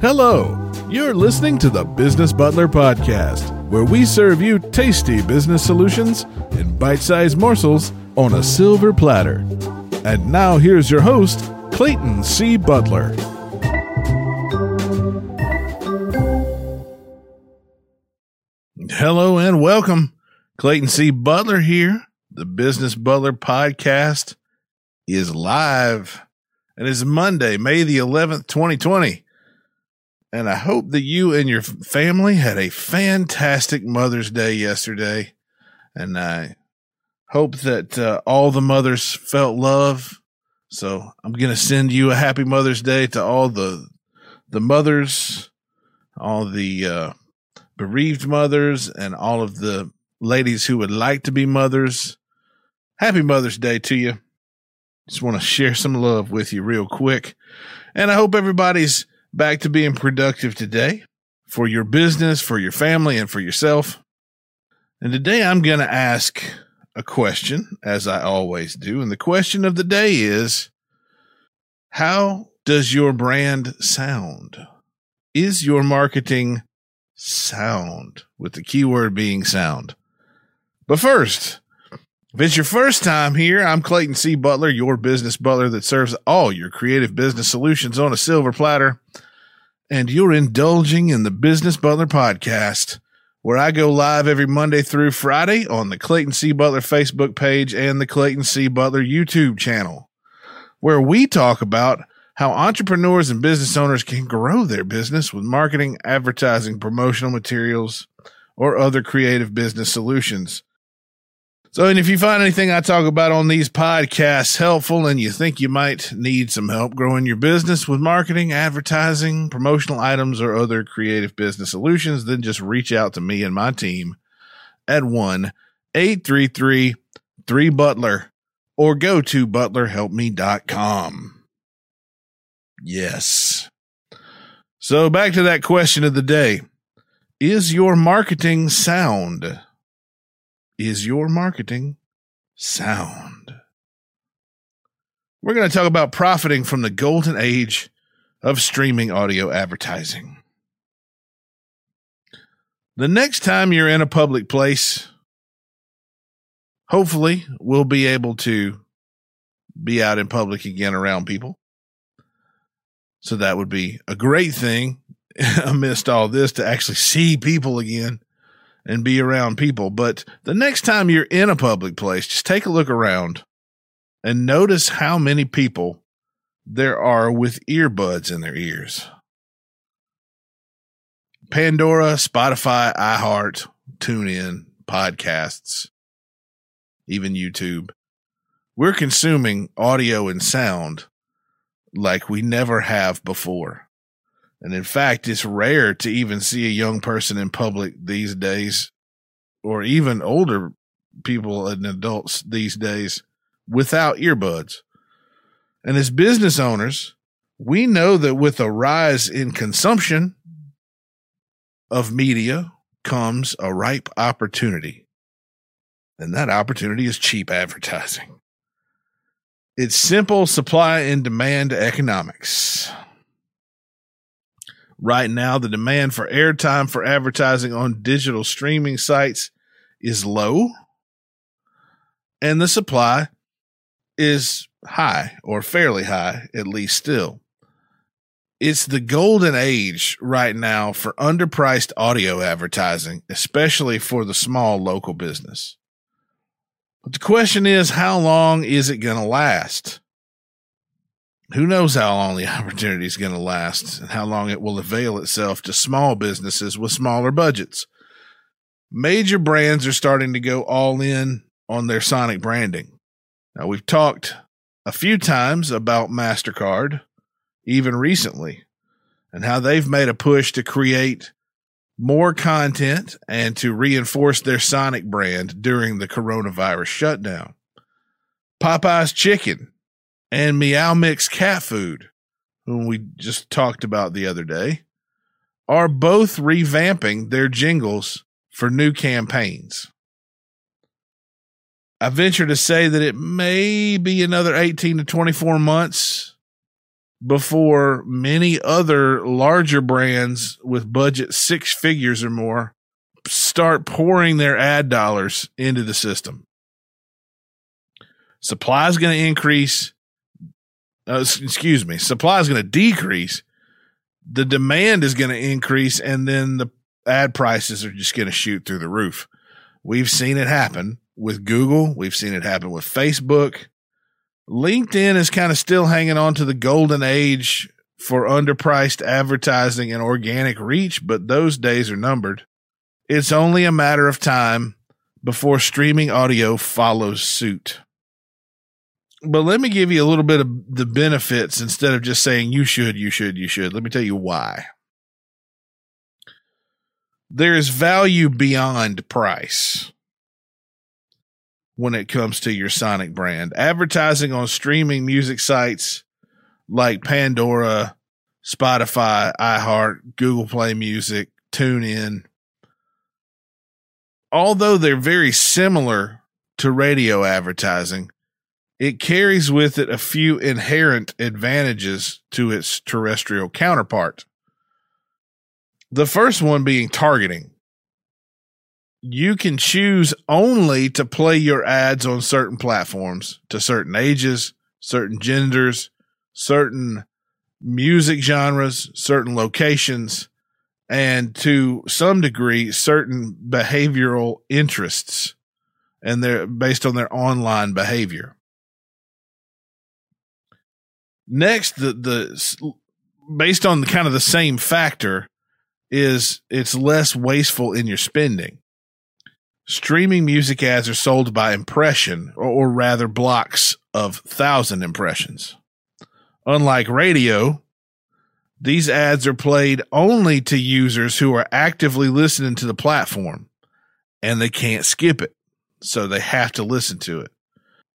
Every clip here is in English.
Hello, you're listening to the Business Butler Podcast, where we serve you tasty business solutions in bite sized morsels on a silver platter. And now here's your host, Clayton C. Butler. Hello and welcome. Clayton C. Butler here. The Business Butler Podcast is live and it's Monday, May the 11th, 2020. And I hope that you and your family had a fantastic Mother's Day yesterday. And I hope that uh, all the mothers felt love. So I'm going to send you a happy Mother's Day to all the, the mothers, all the, uh, bereaved mothers and all of the ladies who would like to be mothers. Happy Mother's Day to you. Just want to share some love with you real quick. And I hope everybody's back to being productive today for your business, for your family, and for yourself. And today I'm going to ask a question, as I always do. And the question of the day is How does your brand sound? Is your marketing sound? With the keyword being sound. But first, if it's your first time here, I'm Clayton C. Butler, your business butler that serves all your creative business solutions on a silver platter. And you're indulging in the Business Butler podcast, where I go live every Monday through Friday on the Clayton C. Butler Facebook page and the Clayton C. Butler YouTube channel, where we talk about how entrepreneurs and business owners can grow their business with marketing, advertising, promotional materials, or other creative business solutions. So, and if you find anything I talk about on these podcasts helpful and you think you might need some help growing your business with marketing, advertising, promotional items, or other creative business solutions, then just reach out to me and my team at 1 833 3 Butler or go to butlerhelpme.com. Yes. So back to that question of the day. Is your marketing sound? Is your marketing sound? We're going to talk about profiting from the golden age of streaming audio advertising. The next time you're in a public place, hopefully we'll be able to be out in public again around people. So that would be a great thing amidst all this to actually see people again and be around people. But the next time you're in a public place, just take a look around and notice how many people there are with earbuds in their ears. Pandora, Spotify, iHeart, TuneIn, podcasts, even YouTube. We're consuming audio and sound like we never have before. And in fact, it's rare to even see a young person in public these days, or even older people and adults these days without earbuds. And as business owners, we know that with a rise in consumption of media comes a ripe opportunity. And that opportunity is cheap advertising. It's simple supply and demand economics. Right now, the demand for airtime for advertising on digital streaming sites is low, and the supply is high or fairly high, at least still. It's the golden age right now for underpriced audio advertising, especially for the small local business. But the question is, how long is it going to last? Who knows how long the opportunity is going to last and how long it will avail itself to small businesses with smaller budgets. Major brands are starting to go all in on their sonic branding. Now, we've talked a few times about MasterCard, even recently, and how they've made a push to create more content and to reinforce their sonic brand during the coronavirus shutdown. Popeye's Chicken and Meow Mix Cat Food, whom we just talked about the other day, are both revamping their jingles for new campaigns. I venture to say that it may be another 18 to 24 months before many other larger brands with budget six figures or more start pouring their ad dollars into the system. Supply is going to increase. Uh, excuse me. Supply is going to decrease. The demand is going to increase, and then the ad prices are just going to shoot through the roof. We've seen it happen with Google. We've seen it happen with Facebook. LinkedIn is kind of still hanging on to the golden age for underpriced advertising and organic reach, but those days are numbered. It's only a matter of time before streaming audio follows suit. But let me give you a little bit of the benefits instead of just saying you should, you should, you should. Let me tell you why. There is value beyond price when it comes to your Sonic brand. Advertising on streaming music sites like Pandora, Spotify, iHeart, Google Play Music, TuneIn, although they're very similar to radio advertising, it carries with it a few inherent advantages to its terrestrial counterpart. The first one being targeting you can choose only to play your ads on certain platforms to certain ages, certain genders, certain music genres, certain locations, and to some degree, certain behavioral interests and they're based on their online behavior. Next, the, the based on the kind of the same factor is it's less wasteful in your spending. Streaming music ads are sold by impression, or, or rather blocks of thousand impressions. Unlike radio, these ads are played only to users who are actively listening to the platform and they can't skip it. So they have to listen to it.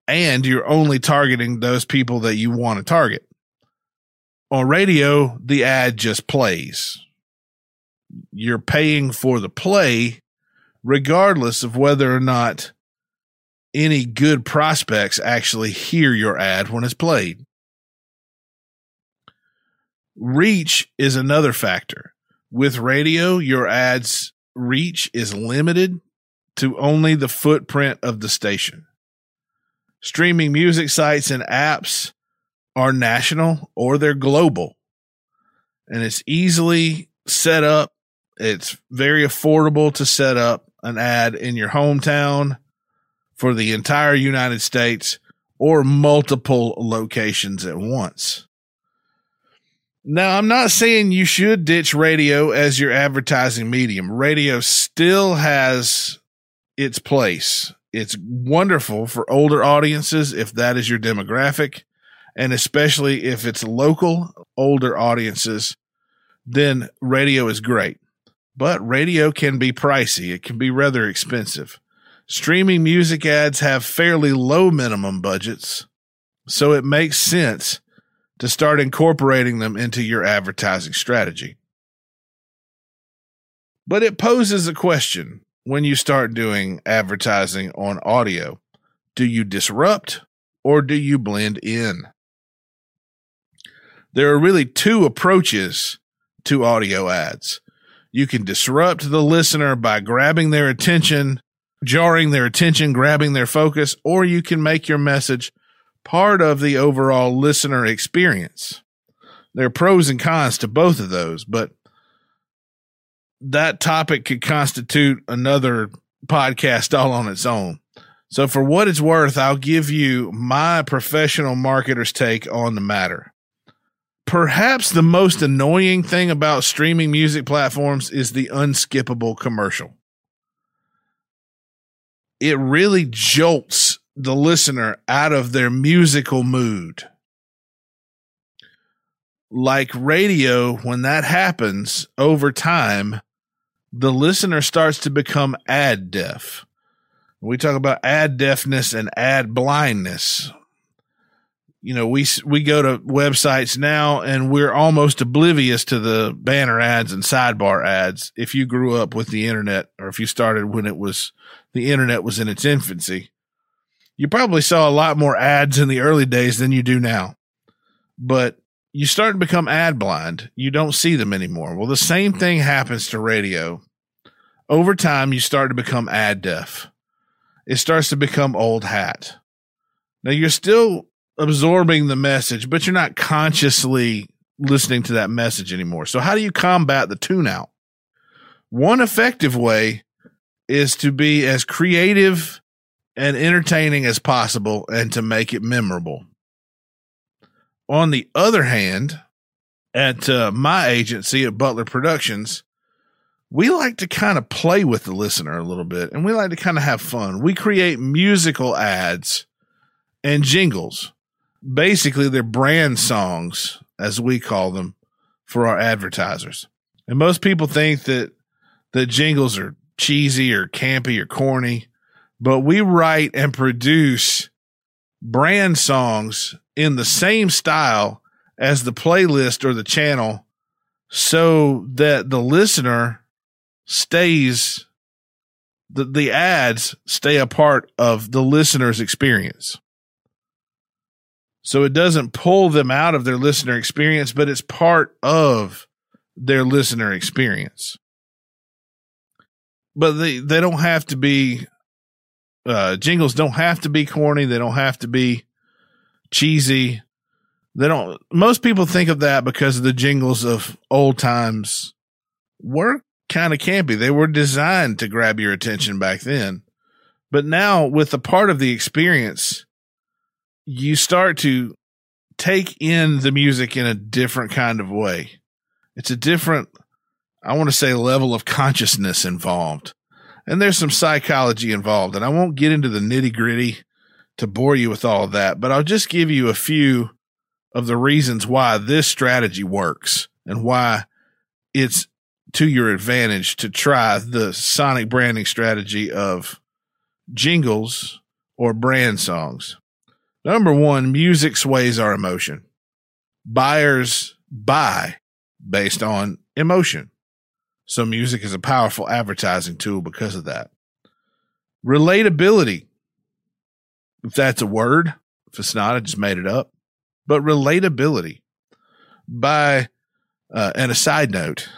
And you're only targeting those people that you want to target. On radio, the ad just plays. You're paying for the play regardless of whether or not any good prospects actually hear your ad when it's played. Reach is another factor. With radio, your ads reach is limited to only the footprint of the station. Streaming music sites and apps are national or they're global. And it's easily set up. It's very affordable to set up an ad in your hometown for the entire United States or multiple locations at once. Now, I'm not saying you should ditch radio as your advertising medium. Radio still has its place. It's wonderful for older audiences if that is your demographic, and especially if it's local older audiences, then radio is great but radio can be pricey. It can be rather expensive. Streaming music ads have fairly low minimum budgets, so it makes sense to start incorporating them into your advertising strategy. But it poses a question when you start doing advertising on audio. Do you disrupt or do you blend in? There are really two approaches to audio ads. You can disrupt the listener by grabbing their attention, jarring their attention, grabbing their focus, or you can make your message part of the overall listener experience. There are pros and cons to both of those, but that topic could constitute another podcast all on its own. So, for what it's worth, I'll give you my professional marketer's take on the matter perhaps the most annoying thing about streaming music platforms is the unskippable commercial. It really jolts the listener out of their musical mood. Like radio, when that happens over time, the listener starts to become ad deaf. We talk about ad deafness and ad blindness you know, we we go to websites now and we're almost oblivious to the banner ads and sidebar ads. If you grew up with the internet or if you started when it was the internet was in its infancy, you probably saw a lot more ads in the early days than you do now. But you start to become ad blind. You don't see them anymore. Well, the same thing happens to radio. Over time, you start to become ad deaf. It starts to become old hat. Now you're still absorbing the message, but you're not consciously listening to that message anymore. So how do you combat the tune out? One effective way is to be as creative and entertaining as possible and to make it memorable. On the other hand, at uh, my agency at Butler Productions, we like to kind of play with the listener a little bit and we like to kind of have fun. We create musical ads and jingles. Basically, they're brand songs, as we call them, for our advertisers. And most people think that the jingles are cheesy or campy or corny, but we write and produce brand songs in the same style as the playlist or the channel so that the listener stays the, the ads stay a part of the listener's experience. So it doesn't pull them out of their listener experience, but it's part of their listener experience. But they, they don't have to be, uh, jingles don't have to be corny. They don't have to be cheesy. They don't, most people think of that because of the jingles of old times were kind of campy. They were designed to grab your attention back then. But now with the part of the experience, you start to take in the music in a different kind of way. It's a different, I want to say, level of consciousness involved. And there's some psychology involved. And I won't get into the nitty gritty to bore you with all that, but I'll just give you a few of the reasons why this strategy works and why it's to your advantage to try the sonic branding strategy of jingles or brand songs. Number one, music sways our emotion. Buyers buy based on emotion. So music is a powerful advertising tool because of that. Relatability. If that's a word, if it's not, I just made it up. But relatability by, uh, and a side note,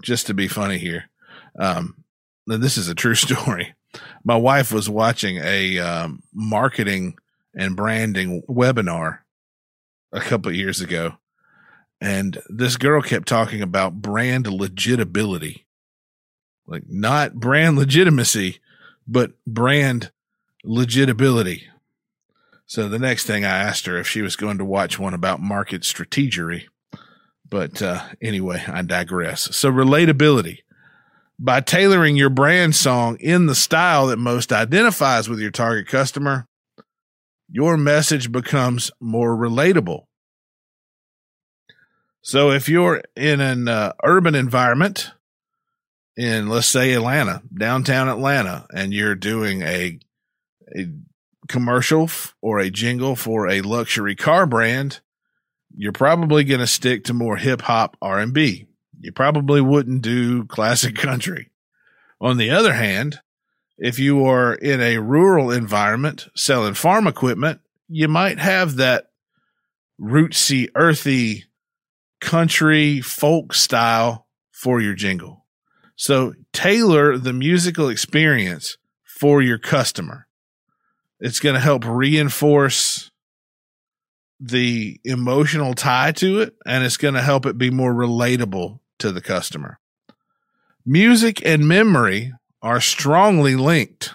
just to be funny here. Um, this is a true story. My wife was watching a um, marketing and branding webinar a couple years ago. And this girl kept talking about brand legitibility, like not brand legitimacy, but brand legitibility. So the next thing I asked her if she was going to watch one about market strategery. But uh, anyway, I digress. So relatability. By tailoring your brand song in the style that most identifies with your target customer, your message becomes more relatable. So if you're in an uh, urban environment in, let's say, Atlanta, downtown Atlanta, and you're doing a, a commercial f- or a jingle for a luxury car brand, you're probably going to stick to more hip hop R&B. You probably wouldn't do classic country. On the other hand, if you are in a rural environment selling farm equipment, you might have that rootsy, earthy country folk style for your jingle. So tailor the musical experience for your customer. It's going to help reinforce the emotional tie to it and it's going to help it be more relatable to the customer. Music and memory are strongly linked.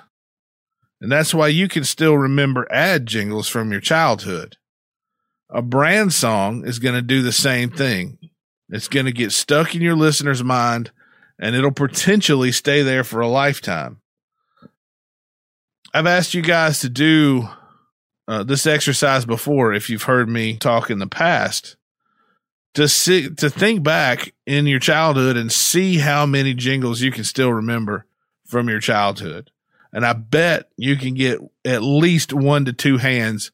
And that's why you can still remember ad jingles from your childhood. A brand song is going to do the same thing. It's going to get stuck in your listener's mind and it'll potentially stay there for a lifetime. I've asked you guys to do uh, this exercise before if you've heard me talk in the past to see to think back in your childhood and see how many jingles you can still remember from your childhood. And I bet you can get at least one to two hands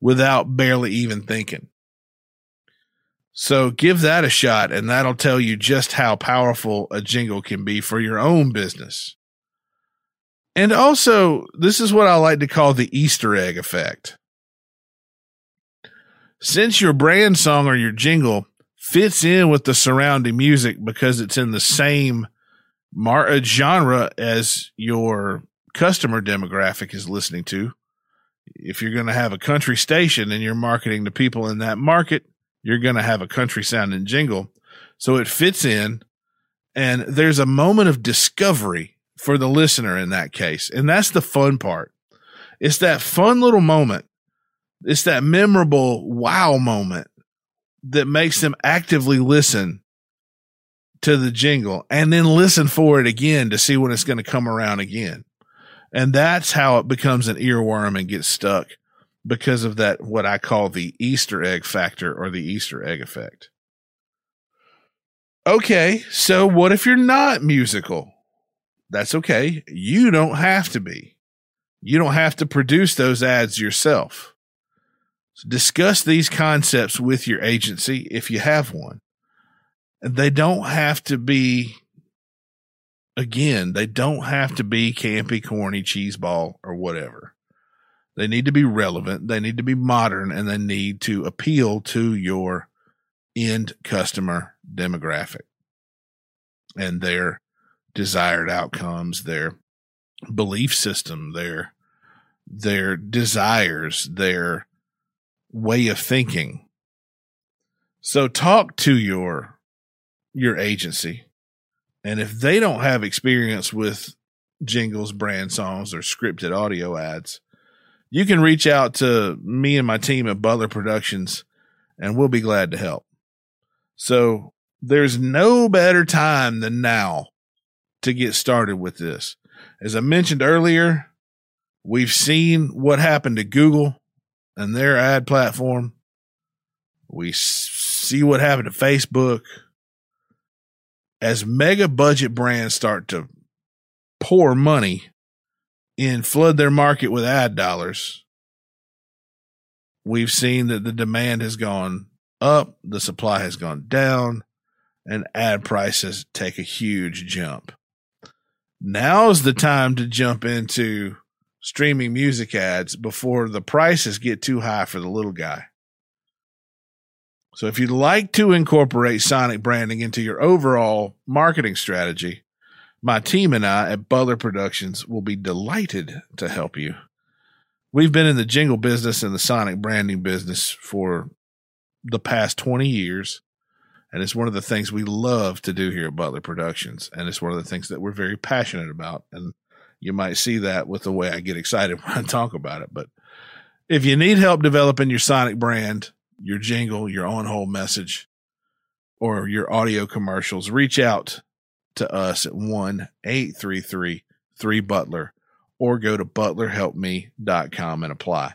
without barely even thinking. So give that a shot and that'll tell you just how powerful a jingle can be for your own business. And also, this is what I like to call the Easter egg effect. Since your brand song or your jingle fits in with the surrounding music because it's in the same mar- uh, genre as your customer demographic is listening to. If you're going to have a country station and you're marketing to people in that market, you're going to have a country sounding jingle. So it fits in and there's a moment of discovery for the listener in that case. And that's the fun part. It's that fun little moment. It's that memorable wow moment that makes them actively listen to the jingle and then listen for it again to see when it's going to come around again. And that's how it becomes an earworm and gets stuck because of that, what I call the Easter egg factor or the Easter egg effect. Okay. So what if you're not musical? That's okay. You don't have to be. You don't have to produce those ads yourself. So discuss these concepts with your agency if you have one. And they don't have to be, again, they don't have to be campy, corny, cheeseball, or whatever. They need to be relevant. They need to be modern and they need to appeal to your end customer demographic and their desired outcomes, their belief system, their their desires, their way of thinking. So talk to your your agency. And if they don't have experience with jingles, brand songs, or scripted audio ads, you can reach out to me and my team at Butler Productions and we'll be glad to help. So there's no better time than now to get started with this. As I mentioned earlier, we've seen what happened to Google and their ad platform. We see what happened to Facebook. As mega budget brands start to pour money and flood their market with ad dollars, we've seen that the demand has gone up, the supply has gone down, and ad prices take a huge jump. Now's the time to jump into streaming music ads before the prices get too high for the little guy. So if you'd like to incorporate sonic branding into your overall marketing strategy, my team and I at Butler Productions will be delighted to help you. We've been in the jingle business and the sonic branding business for the past 20 years. And it's one of the things we love to do here at Butler Productions. And it's one of the things that we're very passionate about. And you might see that with the way I get excited when I talk about it. But if you need help developing your Sonic brand, your jingle, your on hold message, or your audio commercials, reach out to us at 1 833 3 Butler or go to butlerhelpme.com and apply.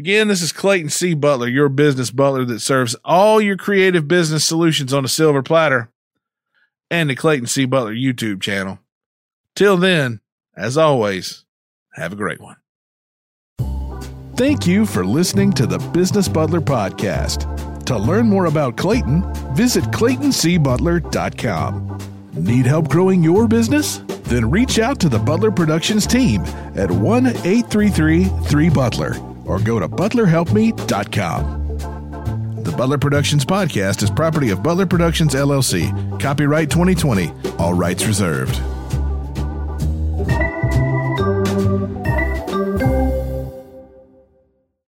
Again, this is Clayton C. Butler, your business butler that serves all your creative business solutions on a silver platter and the Clayton C. Butler YouTube channel. Till then, as always, have a great one. Thank you for listening to the Business Butler Podcast. To learn more about Clayton, visit ClaytonCButler.com. Need help growing your business? Then reach out to the Butler Productions team at 1 833 3 Butler or go to butlerhelpme.com. The Butler Productions podcast is property of Butler Productions LLC. Copyright 2020. All rights reserved.